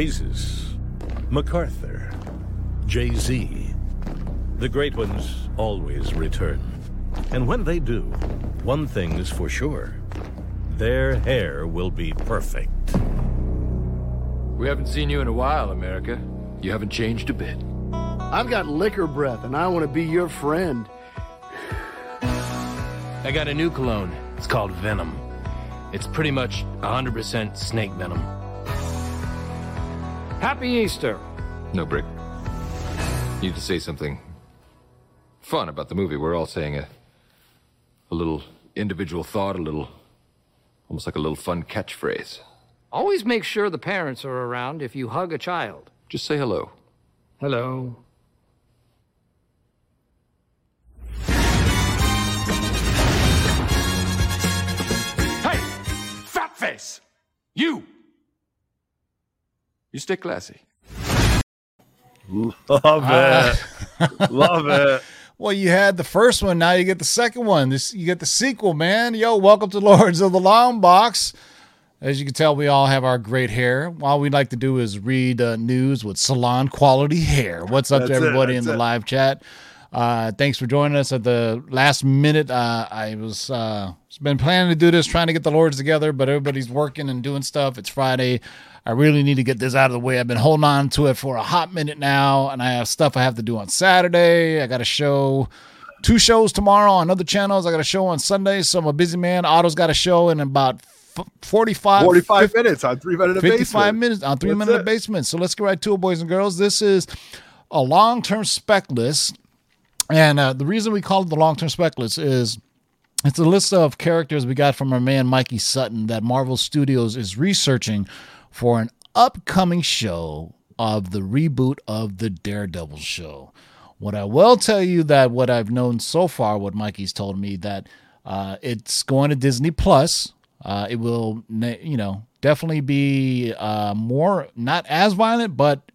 Jesus, MacArthur, Jay Z. The great ones always return. And when they do, one thing is for sure their hair will be perfect. We haven't seen you in a while, America. You haven't changed a bit. I've got liquor breath, and I want to be your friend. I got a new cologne. It's called Venom. It's pretty much 100% snake venom. Happy Easter! No, Brick. You need to say something fun about the movie. We're all saying a, a little individual thought, a little, almost like a little fun catchphrase. Always make sure the parents are around if you hug a child. Just say hello. Hello. Hey! Fat face! You! You stay classy. Love it. Love it. Well, you had the first one. Now you get the second one. This you get the sequel, man. Yo, welcome to Lords of the Long Box. As you can tell, we all have our great hair. All we like to do is read uh, news with salon quality hair. What's up That's to it, everybody in the it. live chat? Uh, thanks for joining us at the last minute. Uh, I was uh, been planning to do this, trying to get the Lords together, but everybody's working and doing stuff. It's Friday. I really need to get this out of the way. I've been holding on to it for a hot minute now, and I have stuff I have to do on Saturday. I got a show two shows tomorrow on other channels. I got a show on Sunday, so I'm a busy man. Otto's got a show in about f- 45, 45 50 minutes on three minute 55 basement. minutes on three That's minute it. basement. So let's get right to it, boys and girls. This is a long term spec list. And uh, the reason we call it the long term spec list is it's a list of characters we got from our man Mikey Sutton that Marvel Studios is researching for an upcoming show of the reboot of the Daredevil show. What I will tell you that what I've known so far, what Mikey's told me that uh, it's going to Disney Plus. Uh, it will, you know, definitely be uh, more not as violent, but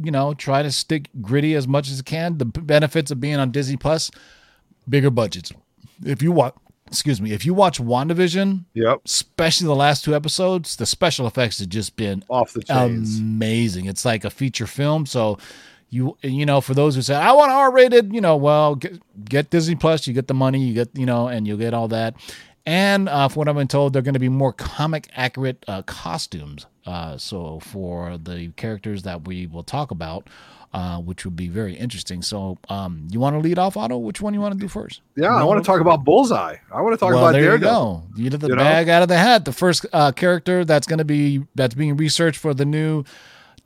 you know, try to stick gritty as much as it can. The benefits of being on Disney Plus, bigger budgets. If you watch, excuse me, if you watch WandaVision, Yep. especially the last two episodes, the special effects have just been Off the chains. amazing. It's like a feature film. So you you know, for those who say I want R rated, you know, well get, get Disney Plus, you get the money, you get you know, and you'll get all that. And uh, from what I've been told, they're going to be more comic accurate uh, costumes. Uh, so for the characters that we will talk about, uh, which would be very interesting. So um, you want to lead off, Otto? Which one you want to do first? yeah, I want to talk about Bullseye. I want to talk well, about there Daredevil. you go. You did the You know? out of the hat. The first uh, character that's going to be that's being researched for the new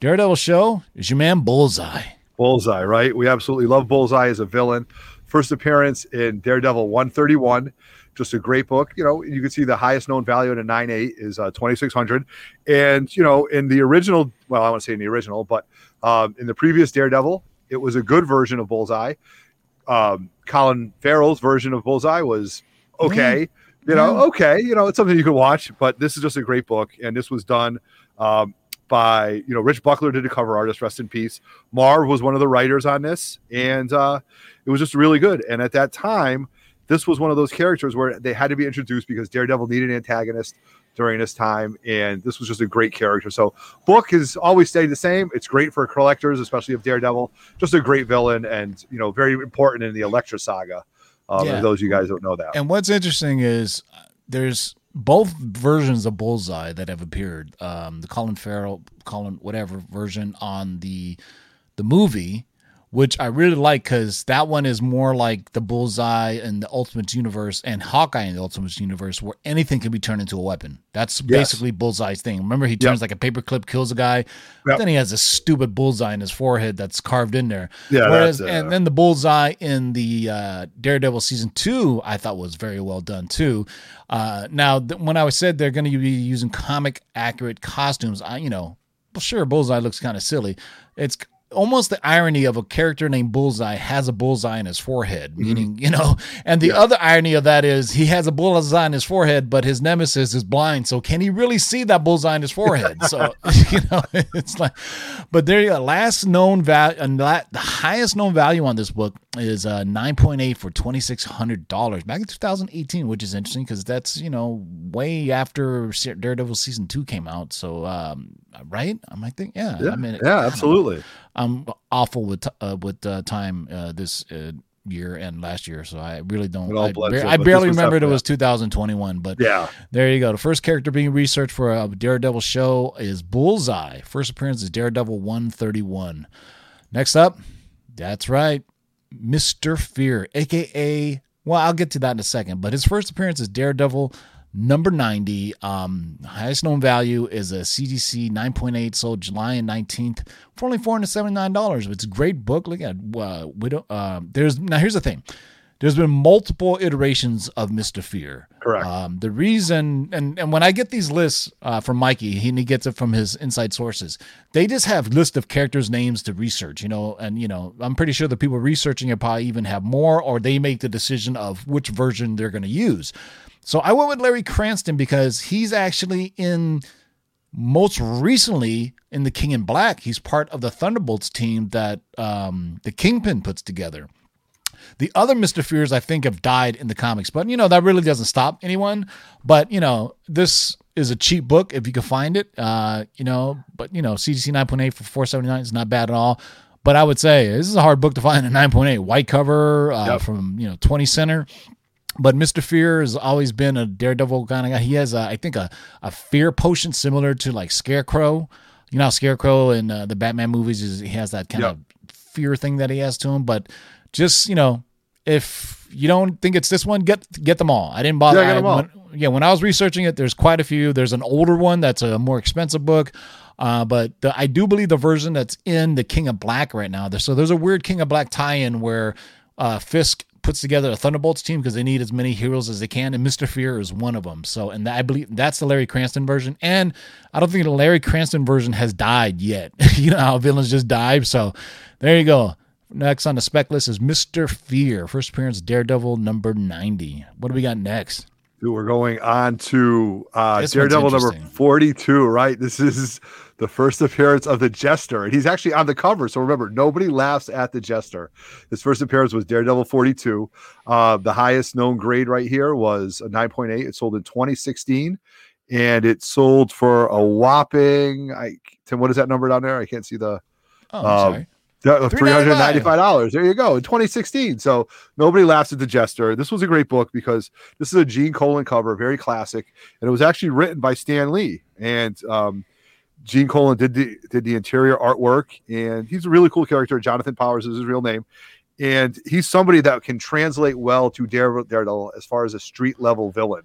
Daredevil show is your man Bullseye. Bullseye, right? We absolutely love Bullseye as a villain. First appearance in Daredevil 131. Just a great book. You know, you can see the highest known value in a 9.8 is uh, 2600. And, you know, in the original, well, I want to say in the original, but um, in the previous Daredevil, it was a good version of Bullseye. Um, Colin Farrell's version of Bullseye was okay. You know, Yeah. okay. You know, it's something you can watch, but this is just a great book. And this was done um, by, you know, Rich Buckler did a cover artist, rest in peace. Marv was one of the writers on this, and uh, it was just really good. And at that time, this was one of those characters where they had to be introduced because Daredevil needed an antagonist during this time, and this was just a great character. So, book has always stayed the same. It's great for collectors, especially of Daredevil. Just a great villain, and you know, very important in the Elektra saga. Um, Yeah. Those of you guys don't know that, And what's interesting is uh, there's both versions of Bullseye that have appeared. Um, the Colin Farrell, Colin whatever version on the the movie, which I really like because that one is more like the Bullseye in the Ultimate Universe and Hawkeye in the Ultimate Universe, where anything can be turned into a weapon. That's basically Bullseye's thing. Remember, he turns like a paperclip, kills a guy, Yep. then he has a stupid bullseye in his forehead that's carved in there. Yeah, Whereas, uh, and then the bullseye in the uh, Daredevil season two, I thought was very well done too. Uh, now, th- when I was said they're going to be using comic accurate costumes, I you know, sure, bullseye looks kind of silly. It's almost the irony of a character named Bullseye has a bullseye in his forehead, Mm-hmm. meaning you know. And the other irony of that is he has a bullseye in his forehead, but his nemesis is blind. So can he really see that bullseye in his forehead? So you know, it's like. But there, you go. last known value, and the highest known value on this book is uh, 9.8 for $2,600 back in 2018, which is interesting because that's, you know, way after Daredevil season two came out. So, um, right? I might think, yeah. Yeah, I mean, yeah, absolutely. I'm awful with uh, with uh, time uh, this uh, year and last year, so I really don't. I, bar- I barely remembered it was 2021, but Yeah. there you go. The first character being researched for a Daredevil show is Bullseye. First appearance is Daredevil 131. Next up, that's right, Mr. Fear, aka, well, I'll get to that in a second, but his first appearance is Daredevil number 90. Um, highest known value is a CGC 9.8, sold July 19th for only $479. It's a great book. Look at uh, Widow. Uh, there's now here's the thing. There's been multiple iterations of Mr. Fear. Correct. Um, the reason, and, and when I get these lists uh, from Mikey, he, he gets it from his inside sources. They just have list of characters' names to research, you know, and you know, I'm pretty sure the people researching it probably even have more, or they make the decision of which version they're going to use. So I went with Larry Cranston because he's actually in most recently in the King in Black. He's part of the Thunderbolts team that um, the Kingpin puts together. The other Mr. Fears, I think, have died in the comics, but you know that really doesn't stop anyone. But you know, this is a cheap book if you can find it. Uh, you know, but you know, CGC nine point eight for four seventy nine is not bad at all. But I would say this is a hard book to find. A nine point eight white cover uh, Yep. from you know twenty center. But Mr. Fear has always been a daredevil kind of guy. He has, a, I think, a, a fear potion similar to like Scarecrow. You know, how Scarecrow in uh, the Batman movies is he has that kind Yep. of fear thing that he has to him. But just you know, if you don't think it's this one, get get them all. I didn't bother. Yeah, I- when- yeah, when I was researching it, there's quite a few. There's an older one that's a more expensive book. Uh, but the, I do believe the version that's in the King of Black right now. There, so there's a weird King of Black tie-in where uh, Fisk puts together a Thunderbolts team because they need as many heroes as they can, and Mister Fear is one of them. So, and I believe that's the Larry Cranston version. And I don't think the Larry Cranston version has died yet. you know how villains just die. So, there you go. Next on the spec list is Mister Fear. First appearance Daredevil number ninety. What do we got next? Dude, we're going on to uh, Daredevil number 42, right? This is the first appearance of the Jester, and he's actually on the cover. So remember, nobody laughs at the Jester. His first appearance was Daredevil 42. Uh, the highest known grade right here was a 9.8. It sold in 2016, and it sold for a whopping. I Tim, what is that number down there? I can't see the Oh, I'm Um, sorry. Ninety-five dollars. There you go. In 2016. So nobody laughs at the Jester. This was a great book because this is a Gene Colan cover, very classic, and it was actually written by Stan Lee. And um, Gene Colan did the did the interior artwork, and he's a really cool character. Jonathan Powers is his real name, and he's somebody that can translate well to Daredevil, as far as a street level villain.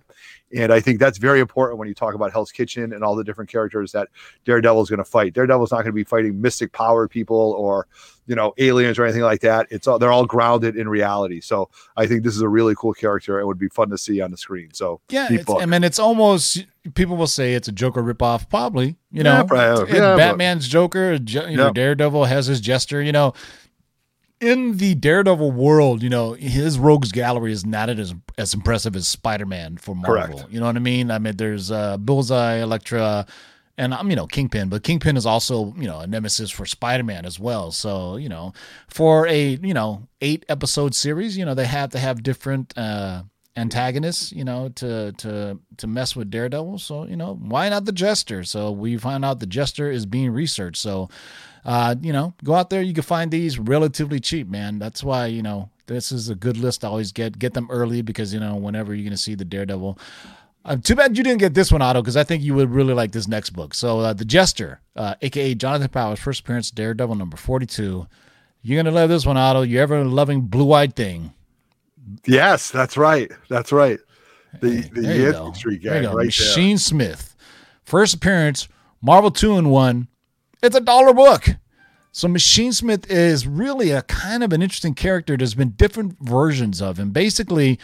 And I think that's very important when you talk about Hell's Kitchen and all the different characters that Daredevil is going to fight. Daredevil's not going to be fighting mystic power people or you know aliens or anything like that. It's all they're all grounded in reality. So I think this is a really cool character. It would be fun to see on the screen. So Yeah, it's. I mean, it's almost people will say it's a Joker ripoff. Probably, you Yeah, know, probably, It's- yeah, Batman's Joker. You know, Yep. Daredevil has his Jester. You know, in the Daredevil world, you know, his rogues gallery is not as as impressive as Spider Man for Marvel. Correct. You know what I mean? I mean, there's uh, Bullseye, Elektra. And I'm, you know, Kingpin, but Kingpin is also, you know, a nemesis for Spider-Man as well. So, you know, for a, you know, eight episode series, you know, they have to have different uh antagonists, you know, to to to mess with Daredevil. So, you know, why not the Jester? So we find out the Jester is being researched. So, uh, you know, go out there. You can find these relatively cheap, man. That's why you know this is a good list to always get. Get them early because you know whenever you're gonna see the Daredevil. Uh, too bad you didn't get this one, Otto, because I think you would really like this next book. So, uh, the Jester, uh, aka Jonathan Powers, first appearance, Daredevil number forty-two. You're gonna love this one, Otto. You ever loving blue-eyed thing? yes, that's right. That's right. The the There you go. There go. right Machine Smith. First appearance, Marvel 2 in 1. It's a dollar book. So Machine Smith is really a kind of an interesting character. There's been different versions of him. Basically,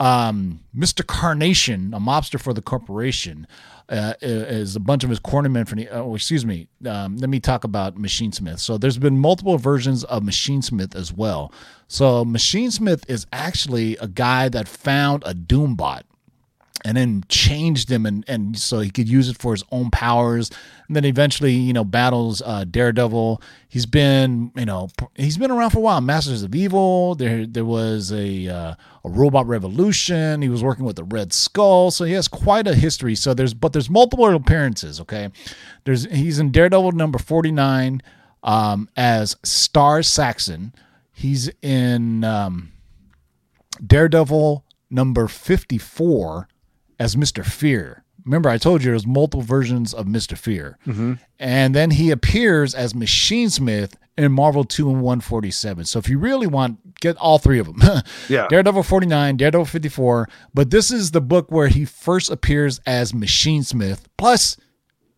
um, Mr. Carnation, a mobster for the corporation, uh, is a bunch of his cornermen for the. Oh, excuse me. Um, let me talk about Machine Smith. So there's been multiple versions of Machine Smith as well. So Machine Smith is actually a guy that found a Doombot and then changed him and and so he could use it for his own powers. And then eventually you know battles uh, daredevil. He's been you know he's been around for a while. Masters of evil. There there was a uh, a robot revolution. He was working with the red skull. So he has quite a history. So there's but there's multiple appearances okay? There's he's in daredevil number 49 um, as Starr Saxon. He's in um, Daredevil number 54 as Mr. Fear. Remember, I told you there's multiple versions of Mr. Fear. And then he appears as Machine Smith in Marvel 2 and 147. So if you really want, get all three of them. Yeah. Daredevil 49, Daredevil 54. But this is the book where he first appears as Machine Smith. Plus,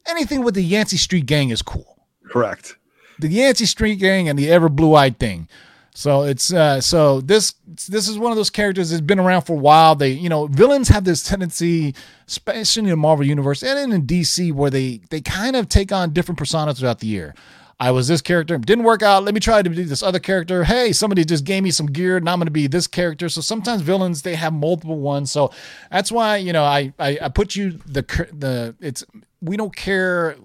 anything with the Yancey Street Gang is cool Correct. the Yancey Street Gang and the Ever Blue Eyed thing. So it's uh, so this this is one of those characters that's been around for a while. They you know villains have this tendency, especially in the Marvel universe and in DC, where they they kind of take on different personas throughout the year. I was this character, didn't work out. Let me try to be this other character. Hey, somebody just gave me some gear, and I'm going to be this character. So sometimes villains they have multiple ones. So that's why you know I I, I put you the the it's we don't care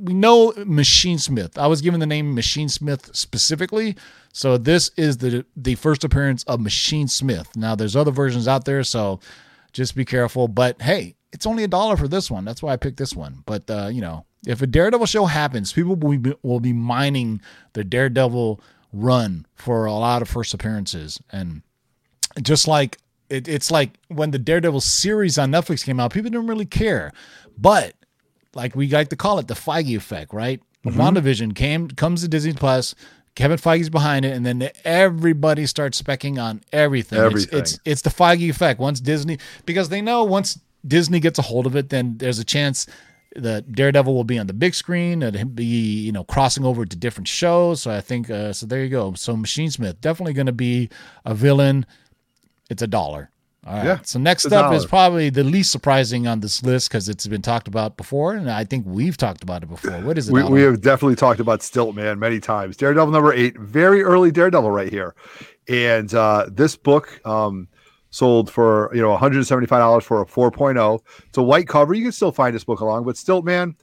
we know Machine Smith. I was given the name Machine Smith specifically, so this is the the first appearance of Machine Smith. Now there's other versions out there, so just be careful. But hey, it's only a dollar for this one. That's why I picked this one. But uh, you know, if a Daredevil show happens, people will be, will be mining the Daredevil run for a lot of first appearances, and just like it, it's like when the Daredevil series on Netflix came out, people didn't really care, but like we like to call it the Feige effect, right? WandaVision came comes to Disney Plus. Kevin Feige's behind it, and then everybody starts specking on everything. It's- Everything. It's, it's the Feige effect. Once Disney, because they know once Disney gets a hold of it, then there's a chance that Daredevil will be on the big screen and he'll be you know crossing over to different shows. So I think uh, so. There you go. So Machine Smith definitely going to be a villain. It's a dollar. All right. Yeah, so next up is probably the least surprising on this list because it's been talked about before, and I think we've talked about it before. What is it? We, we have definitely talked about Stiltman many times. Daredevil number eight, very early Daredevil right here. And uh, this book um, sold for, you know, $175 for a 4.0. It's a white cover. You can still find this book along, but Stiltman,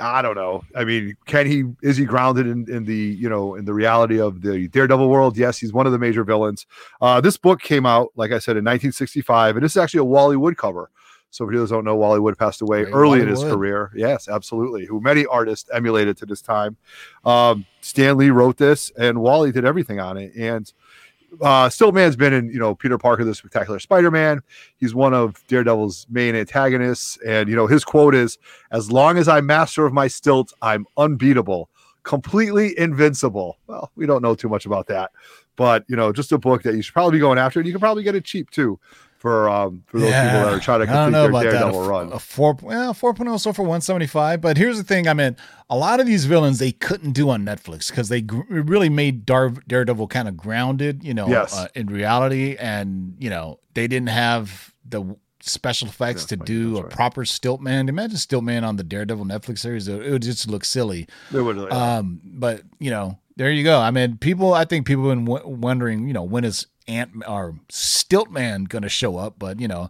I don't know. I mean, can he, is he grounded in, in the, you know, in the reality of the Daredevil world? Yes, he's one of the major villains. Uh, this book came out, like I said, in 1965, and this is actually a Wally Wood cover. So if you don't know, Wally Wood passed away Great early Wally in his Wood. career. Yes, absolutely. Who many artists emulated to this time. Um, Stan Lee wrote this, and Wally did everything on it. And uh, Stiltman's been in, you know, Peter Parker, the Spectacular Spider-Man. He's one of Daredevil's main antagonists, and you know his quote is, "As long as I'm master of my stilts, I'm unbeatable, completely invincible." Well, we don't know too much about that, but you know, just a book that you should probably be going after, and you can probably get it cheap too for um for those people that are trying to complete their that. Daredevil A, run. a four, well, four point oh so for one seventy five. But here's the thing: I mean, a lot of these villains they couldn't do on Netflix because they gr- really made Dar- Daredevil kind of grounded, you know, Yes. uh, in reality, and you know they didn't have the special effects to Yeah, do a right. proper Stiltman. Imagine Stiltman on the Daredevil Netflix series; it would just look silly. They would, uh, Um, but you know, there you go. I mean, people. I think people have been w- wondering, you know, when is Ant or Stiltman going to show up? But you know,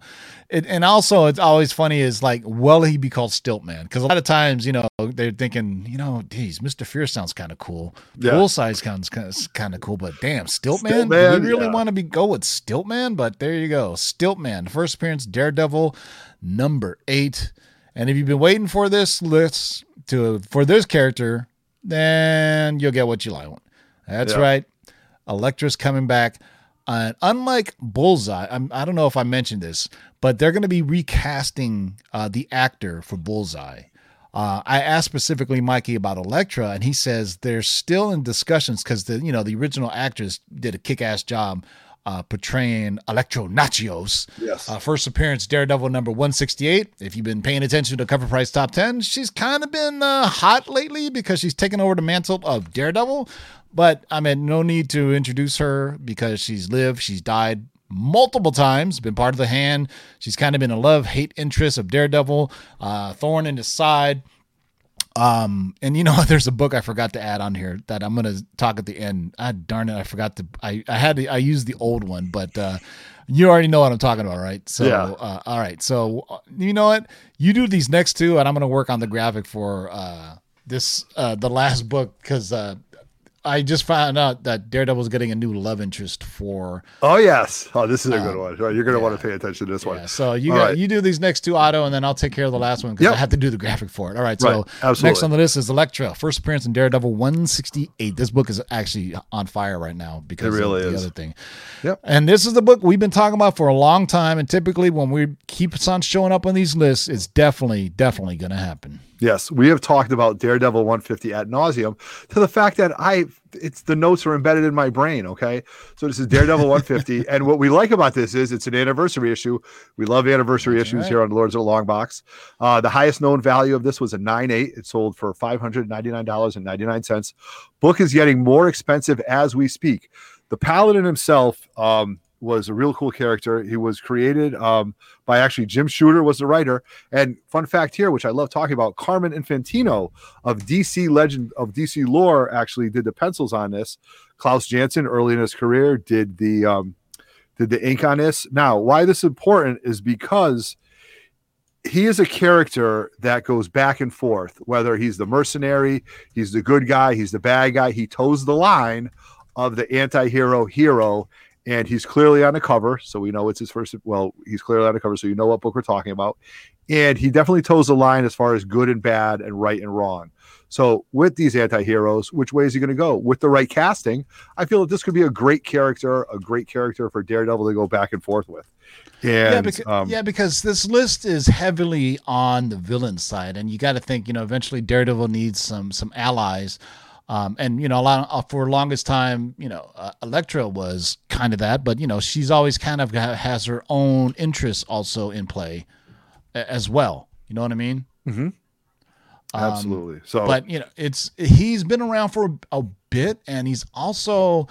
it, and also it's always funny is like, will he be called Stiltman? Because a lot of times, you know, they're thinking, you know, geez, Mister Fear sounds kind of cool. Yeah. Full size sounds kind of cool, but damn, Stiltman. Do Stiltman, we really yeah. want to be go with Stiltman? But there you go, Stiltman. First appearance, Daredevil, number eight. And if you've been waiting for this list to for this character, then you'll get what you like. That's Yeah. right. Elektra's coming back. Uh, unlike Bullseye, I'm, I don't know if I mentioned this, but they're going to be recasting uh, the actor for Bullseye. Uh, I asked specifically Mikey about Elektra, and he says they're still in discussions because the you know the original actress did a kick-ass job uh, portraying Elektra Natchios. Yes. Uh, first appearance, Daredevil number 168. If you've been paying attention to Cover Price Top 10, she's kind of been uh, hot lately because she's taken over the mantle of Daredevil. But I mean, no need to introduce her because she's lived, she's died multiple times, been part of the hand. She's kind of been a love hate interest of Daredevil, uh, thorn in his side. Um, and you know, there's a book I forgot to add on here that I'm gonna talk at the end. Ah, darn it, I forgot to. I I had to, I used the old one, but uh, You already know what I'm talking about, right? So, Yeah. uh, all right. So, uh, you know what? You do these next two, and I'm going to work on the graphic for uh, this, uh, the last book, because uh, I just found out that Daredevil's getting a new love interest for. Oh yes. Oh, this is a good one. Right, You're going to want to pay attention to this one. Um, Yeah, so you got right. you do these next two Otto, and then I'll take care of the last one because Yep. I have to do the graphic for it. All right. So Right, absolutely. next on the list is Elektra, first appearance in Daredevil 168. This book is actually on fire right now because It really of the is. other thing. Yep. And this is the book we've been talking about for a long time. And typically, when we keeps on showing up on these lists, it's definitely, definitely going to happen. Yes, we have talked about Daredevil 150 at nauseum to the fact that I it's the notes are embedded in my brain. Okay, so this is Daredevil 150, and what we like about this is it's an anniversary issue. We love anniversary issues right. here on Lords of the Long Box. Uh, the highest known value of this was a 9.8. It sold for $599.99. Book is getting more expensive as we speak. The Paladin himself um, was a real cool character. He was created um, by actually Jim Shooter was the writer. And fun fact here, which I love talking about, Carmen Infantino of DC Legend of DC Lore actually did the pencils on this. Klaus Janson early in his career did the um, did the ink on this. Now, why this is important is because he is a character that goes back and forth, whether he's the mercenary, he's the good guy, he's the bad guy. He toes the line of the anti-hero hero, and he's clearly on the cover, so we know it's his first. Well, he's clearly on the cover, so you know what book we're talking about. And he definitely toes the line as far as good and bad and right and wrong. So with these anti-heroes, which way is he going to go? With the right casting, I feel that this could be a great character, a great character for Daredevil to go back and forth with. And yeah, because, um, yeah, because this list is heavily on the villain side, and you got to think, you know, eventually Daredevil needs some some allies. Um, and you know, a lot uh, for longest time, you know, uh, Elektra was kind of that, but you know, she's always kind of has her own interests also in play as well. You know what I mean? absolutely. So, but you know it's he's been around for a, a bit and he's also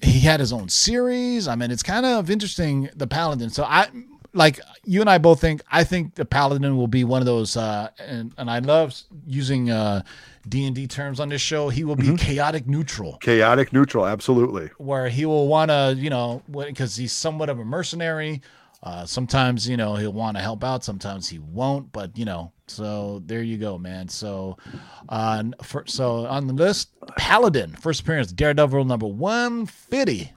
he had his own series i mean it's kind of interesting the paladin so i like you and i both think i think the paladin will be one of those uh and, and i love using uh d&d terms on this show he will be chaotic neutral chaotic neutral, absolutely. where he will want to, you know, because he's somewhat of a mercenary. Uh, sometimes, you know, he'll want to help out. Sometimes he won't. But you know, so there you go, man. So, uh, for, so on the list, Paladin, first appearance, Daredevil number one fifty.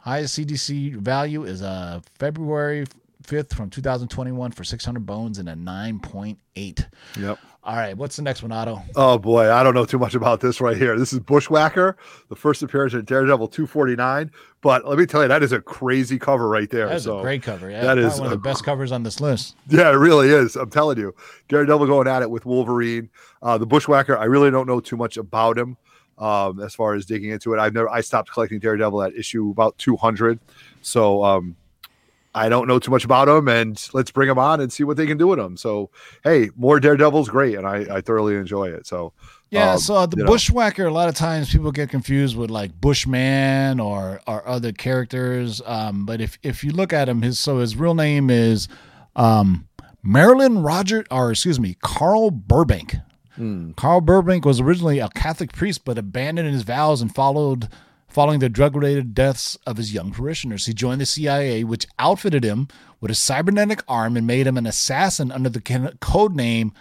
Highest CGC value is uh February fifth from two thousand twenty one for six hundred bones and a nine point eight. Yep. All right, what's the next one, Otto? Oh boy, I don't know too much about this right here. This is Bushwhacker, the first appearance in Daredevil 249. But let me tell you, that is a crazy cover right there. That's so a great cover. Yeah, that is one of the best covers on this list. Yeah, it really is. I'm telling you, Daredevil going at it with Wolverine. Uh, the Bushwhacker, I really don't know too much about him um, as far as digging into it. I've never, I stopped collecting Daredevil at issue about 200, so um, I don't know too much about them, And let's bring them on and see what they can do with them. So, hey, more Daredevil's great, and I, I thoroughly enjoy it. So, Yeah, um, so uh, the you know. bushwhacker. A lot of times people get confused with like Bushman or or other characters. Um, but if if you look at him, his so his real name is um, Marilyn Roger, or excuse me, Carl Burbank. Carl Burbank was originally a Catholic priest, but abandoned his vows and followed following the drug-related deaths of his young parishioners. He joined the CIA, which outfitted him with a cybernetic arm and made him an assassin under the code name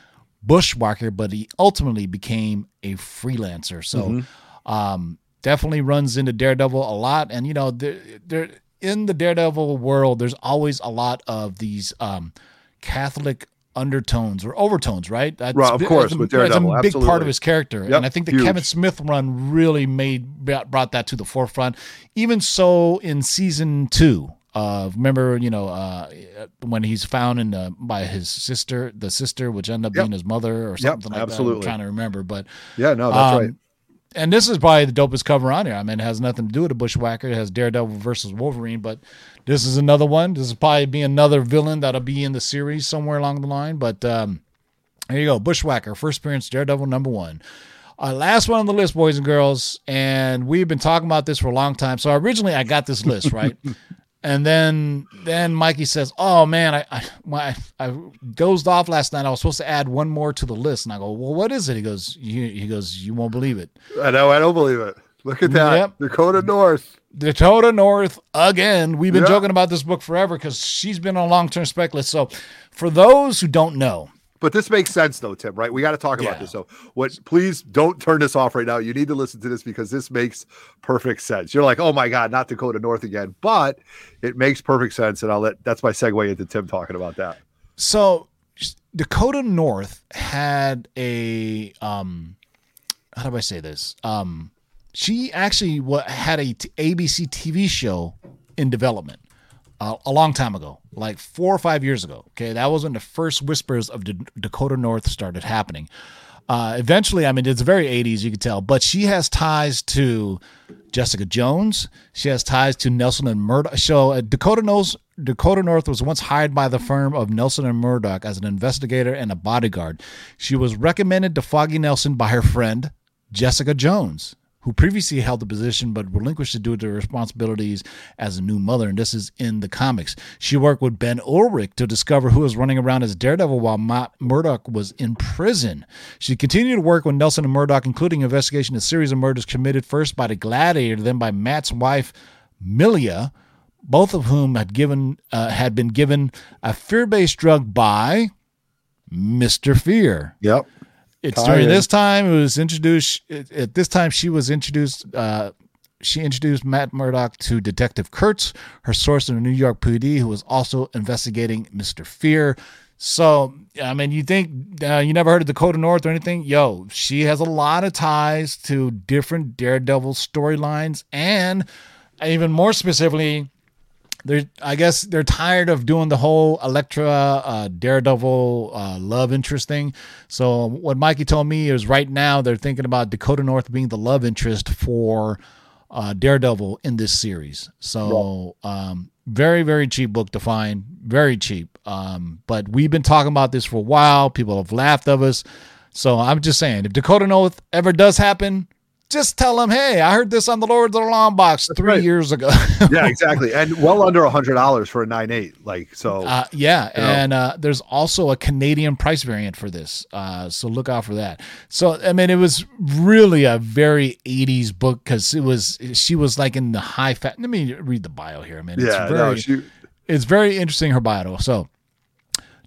Bushwhacker, but he ultimately became a freelancer. So, um, definitely runs into Daredevil a lot. And you know, there, there in the Daredevil world, there's always a lot of these um, Catholic undertones or overtones, right? That's Right, of course, that's a- with that's a big part of his character. Yep, and I think the huge. Kevin Smith run really made brought that to the forefront. Even so, in season two. Uh, remember, you know, uh, when he's found in the, by his sister, the sister, which ended up Yep. being his mother or something like that. absolutely. I'm trying to remember, but yeah, no, that's um, right. And this is probably the dopest cover on here. I mean, it has nothing to do with a Bushwhacker. It has Daredevil versus Wolverine, but this is another one. This is probably be another villain that'll be in the series somewhere along the line. But um, there you go, Bushwhacker, first appearance, Daredevil number one. Uh, last one on the list, boys and girls, and we've been talking about this for a long time. So originally, I got this list right, and then then Mikey says, "Oh man, I I, my, I dozed off last night. I was supposed to add one more to the list." And I go, "Well, what is it?" He goes, "You he goes, you won't believe it." I know, I don't believe it. Look at that. Yep. Dakota North. Dakota North again. We've been Yeah. joking about this book forever because she's been on long term spec list. So, for those who don't know, But this makes sense though, Tim, right? We got to talk Yeah. about this. So what please don't turn this off right now. You need to listen to this because this makes perfect sense. You're like, oh my God, not Dakota North again. But it makes perfect sense. And I'll let that's my segue into Tim talking about that. so Dakota North had a um, how do I say this? Um, she actually wa had a t- ABC TV show in development uh, a long time ago, like four or five years ago. Okay, that was when the first whispers of D- Dakota North started happening. Uh, eventually, I mean, it's very 80s, you can tell, but she has ties to Jessica Jones. She has ties to Nelson and Murdock. So uh, Dakota knows Dakota North was once hired by the firm of Nelson and Murdock as an investigator and a bodyguard. She was recommended to Foggy Nelson by her friend Jessica Jones, who previously held the position but relinquished it due to responsibilities as a new mother. And this is in the comics. She worked with Ben Urich to discover who was running around as Daredevil while Ma- Murdock was in prison. She continued to work with Nelson and Murdock, including investigation of a series of murders committed first by the Gladiator, then by Matt's wife, Milla, both of whom had given uh, had been given a fear-based drug by Mister Fear. Yep. It's Tie during this time it was introduced. At this time, she was introduced. Uh, she introduced Matt Murdock to Detective Kurtz, her source in the New York PD, who was also investigating Mister Fear. So, I mean, you think uh, you never heard of Dakota North or anything? Yo, she has a lot of ties to different Daredevil storylines, and even more specifically, they're I guess they're tired of doing the whole Elektra uh, Daredevil uh, love interest thing. So what Mikey told me is right now they're thinking about Dakota North being the love interest for uh, Daredevil in this series. So um, very very cheap book to find, very cheap. Um, but we've been talking about this for a while. People have laughed of us. So I'm just saying, if Dakota North ever does happen, just tell them, hey, I heard this on the Lord of the Long Box three right. years ago. Yeah, exactly. and well under a hundred dollars for a nine eight. Like so Uh, yeah, and uh, there's also a Canadian price variant for this, uh, so look out for that. So I mean, it was really a very '80s book because it was she was like in the high fat. Let me read the bio here. I mean, it's yeah, very, no, she, it's very interesting her bio. So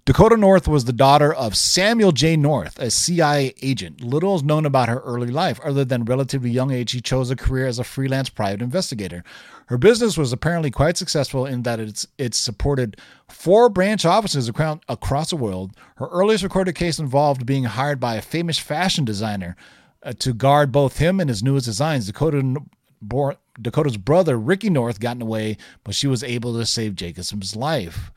Dakota North was the daughter of Samuel J. North, a CIA agent. Little is known about her early life, other than relatively young age she chose a career as a freelance private investigator. Her business was apparently quite successful in that it's it supported four branch offices across, across the world. Her earliest recorded case involved being hired by a famous fashion designer uh, to guard both him and his newest designs. Dakota Dakota's brother Ricky North got in the way, but she was able to save Jacobson's life.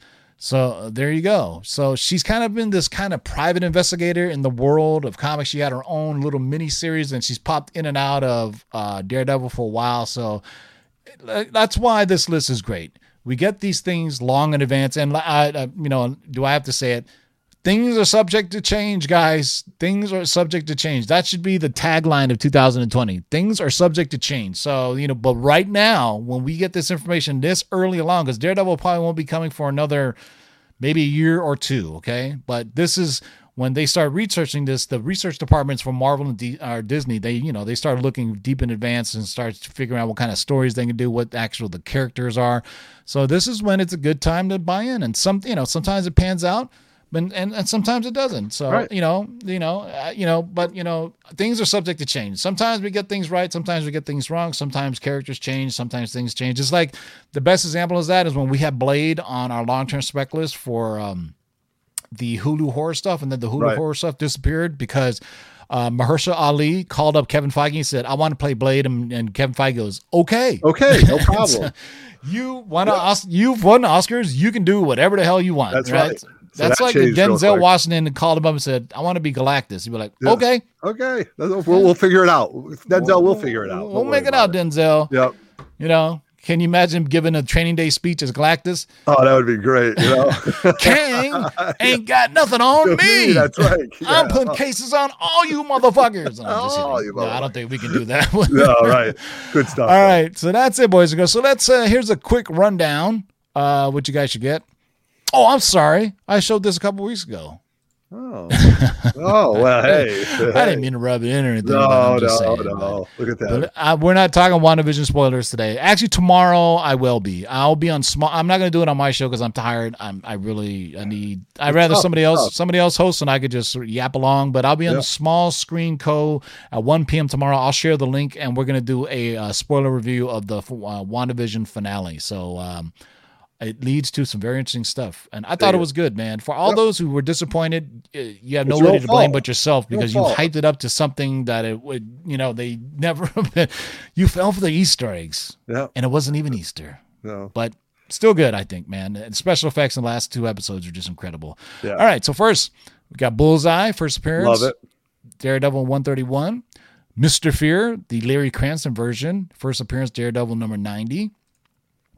So uh, there you go. So she's kind of been this kind of private investigator in the world of comics. She had her own little mini series, and she's popped in and out of uh, Daredevil for a while. So uh, that's why this list is great. We get these things long in advance, and I, I, you know, do I have to say it? Things are subject to change, guys. Things are subject to change. That should be the tagline of 2020. Things are subject to change. So, you know, but right now, when we get this information this early along, because Daredevil probably won't be coming for another maybe a year or two, okay? But this is when they start researching this, the research departments from Marvel and D, Disney, they, you know, they start looking deep in advance and start figuring out what kind of stories they can do, what actual the characters are. So this is when it's a good time to buy in. And some, you know, sometimes it pans out but and, and sometimes it doesn't. So Right. you know, you know, uh, you know, but you know, things are subject to change. Sometimes we get things right, sometimes we get things wrong. Sometimes characters change, sometimes things change. It's like the best example of that is when we had Blade on our long term spec list for um, the Hulu horror stuff, and then the Hulu Right. horror stuff disappeared because. Uh, Mahershala Ali called up Kevin Feige and said, "I want to play Blade," and, and Kevin Feige goes, "Okay, okay, no problem. you won a Os- you've won Oscars. You can do whatever the hell you want. That's right. right. So That's that like if Denzel. Washington called him up and said, "I want to be Galactus." He'd be like, Yeah. "Okay, okay. We'll, we'll figure it out. Denzel We'll, figure it out. We'll Don't make it out, about Denzel." Yep. You know, can you imagine him giving a training day speech as Galactus? Oh, that would be great. You know? Kang ain't got nothing on me. That's right. I'm Yeah. putting cases on all you motherfuckers. I'm All you No, I don't think we can do that. No, right. Good stuff. All right, so that's it, boys and girls. So let's uh here's a quick rundown. Uh what you guys should get. Oh, I'm sorry. I showed this a couple weeks ago. Oh, oh well, hey, I didn't mean to rub it in or anything. No, no, saying, no. Look at that. uh, we're not talking WandaVision spoilers today. Actually, tomorrow I will be. I'll be on small. I'm not going to do it on my show because I'm tired. I'm. I really. I need. I'd rather tough, somebody else. tough. Somebody else hosts and I could just yap along. But I'll be on the small screen co at 1 p.m. tomorrow. I'll share the link and we're going to do a uh, spoiler review of the uh, WandaVision finale. So. Um, it leads to some very interesting stuff, and I thought Yeah. it was good, man. For all Yep. those who were disappointed, uh, you have It's your nobody to blame but yourself Your because you hyped it up to something that it would, you know, they never. you fell for the Easter eggs, Yeah, and it wasn't even Easter, no, but still good, I think, man. And special effects in the last two episodes are just incredible. yeah, All right, so first we got Bullseye, first appearance. love it. Daredevil 131. Mr. Fear, the Larry Cranston version, first appearance, Daredevil number 90.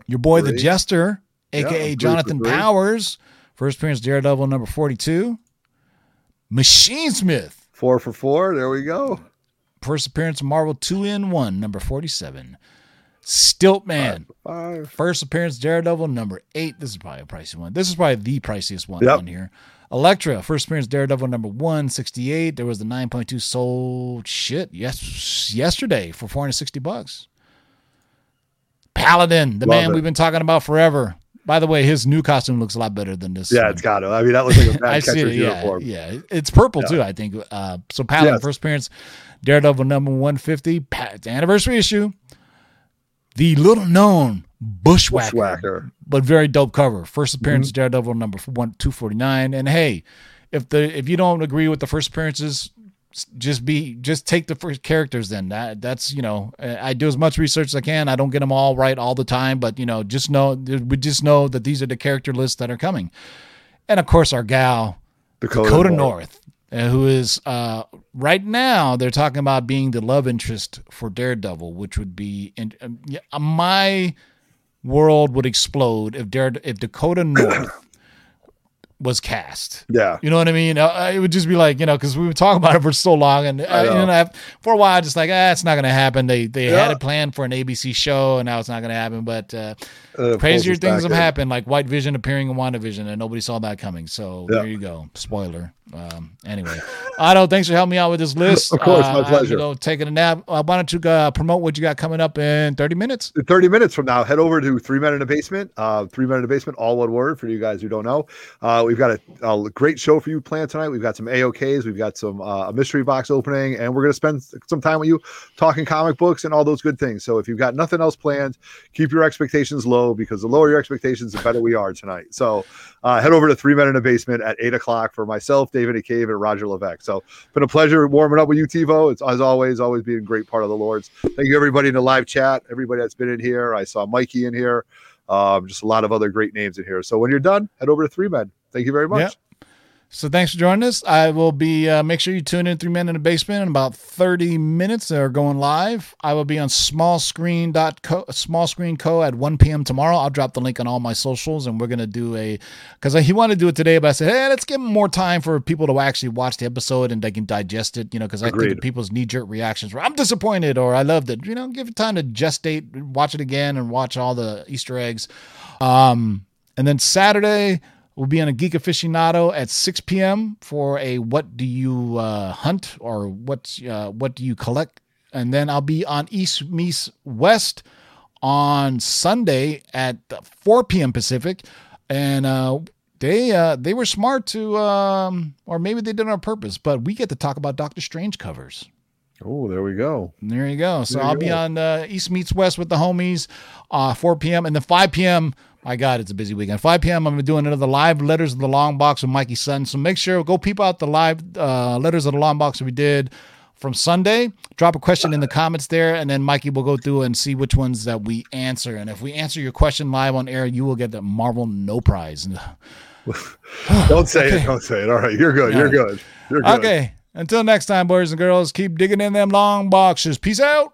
Your boy, the Jester, aka for Jonathan. Powers, first appearance, Daredevil number 42. Machine Smith, Four for four. There we go. first appearance, Marvel 2 in 1, number 47. Stiltman, Five. First appearance, Daredevil number eight. This is probably a pricey one. This is probably the priciest one Yep. on here. Elektra, first appearance, Daredevil number one sixty-eight. There was the nine point two sold shit yes yesterday for four hundred sixty bucks. Paladin, the Love man it. we've been talking about forever. By the way, his new costume looks a lot better than this. Yeah, one. it's got to. I mean, that looks like a bad catcher's it. Yeah, uniform. yeah. It's purple too. I think. Uh, so Paladin Yes. first appearance, Daredevil number one fifty. Pa- it's anniversary issue. The little known Bushwhacker, Bushwhacker. but very dope cover. First appearance, Mm-hmm. Daredevil number one two forty nine. And hey, if the if you don't agree with the first appearances, just be just take the first characters. Then that that's you know I do as much research as I can. I don't get them all right all the time, but you know just know we just know that these are the character lists that are coming. And of course, our gal Dakota, Dakota North. Uh, who is uh, right now they're talking about being the love interest for Daredevil, which would be in, yeah, my world would explode if Dare if Dakota North was cast. Yeah. You know what I mean? Uh, it would just be like you know because we were talking about it for so long, and uh, I know. you know, I- for a while, just like ah, it's not going to happen. They they had Yeah. it planned for an ABC show, and now it's not going to happen. But uh, Uh, crazier things have in. happened, like White Vision appearing in WandaVision, and nobody saw that coming. So Yeah. there you go. Spoiler. Um, anyway, Otto, thanks for helping me out with this list. Of course, my Uh, pleasure. Go taking a nap. Uh, why don't you uh, promote what you got coming up in 30 minutes? 30 minutes from now, head over to Three Men in a Basement. Uh, Three Men in a Basement, all one word for you guys who don't know. Uh, we've got a, a great show for you planned tonight. We've got some AOKs, we've got some uh, a mystery box opening, and we're going to spend some time with you talking comic books and all those good things. So if you've got nothing else planned, keep your expectations low because the lower your expectations, the better we are tonight. So uh, head over to Three Men in a Basement at eight o'clock for myself, David A. Cave, and Roger Levesque. So been a pleasure warming up with you, TiVo. It's as always, always being a great part of the Lord's. Thank you, everybody in the live chat, everybody that's been in here. I saw Mikey in here, um, just a lot of other great names in here. So when you're done, head over to Three Men. Thank you very much. Yeah. So thanks for joining us. I will be uh, make sure you tune in Three Men in the Basement in about 30 minutes. They're going live. I will be on smallscreen.co small screen co at 1 p.m. tomorrow. I'll drop the link on all my socials and we're gonna do a because he wanted to do it today, but I said, hey, let's give him more time for people to actually watch the episode and they can digest it, you know, because I think people's knee-jerk reactions were I'm disappointed or I loved it. You know, give it time to gestate, watch it again and watch all the Easter eggs. Um, and then Saturday, we'll be on a Geek Aficionado at 6 p.m. for a What Do You uh, Hunt or What's uh, What Do You Collect? And then I'll be on East Meets West on Sunday at 4 p.m. Pacific. And uh, they uh, they were smart to, um, or maybe they did it on purpose, but we get to talk about Doctor Strange covers. Oh, there we go. There you go. So There I'll be go. on uh, East Meets West with the homies, uh, 4 p.m. and then 5 p.m. My God, it's a busy weekend. 5 p.m. I'm gonna be doing another live letters of the long box with Mikey Sutton. So make sure go peep out the live uh, letters of the long box that we did from Sunday. Drop a question in the comments there, and then Mikey will go through and see which ones that we answer. And if we answer your question live on air, you will get the Marvel No Prize. Don't say it. Don't say it. All right. You're good. You're good. You're good. Okay. Until next time, boys and girls, keep digging in them long boxes. Peace out.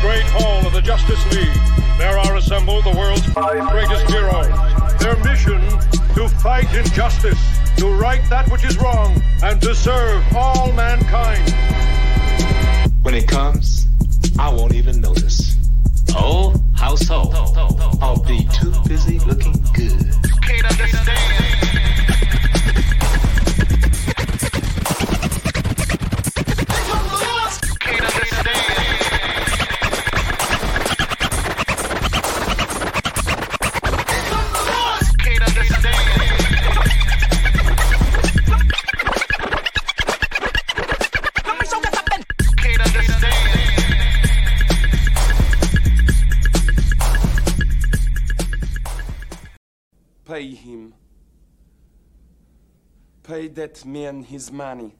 great hall of the Justice League, there are assembled the world's five greatest heroes. Their mission to fight injustice, to right that which is wrong, and to serve all mankind. When it comes, I won't even notice. Oh, how so? I'll be too busy looking good. Can't understand. Pay that man his money.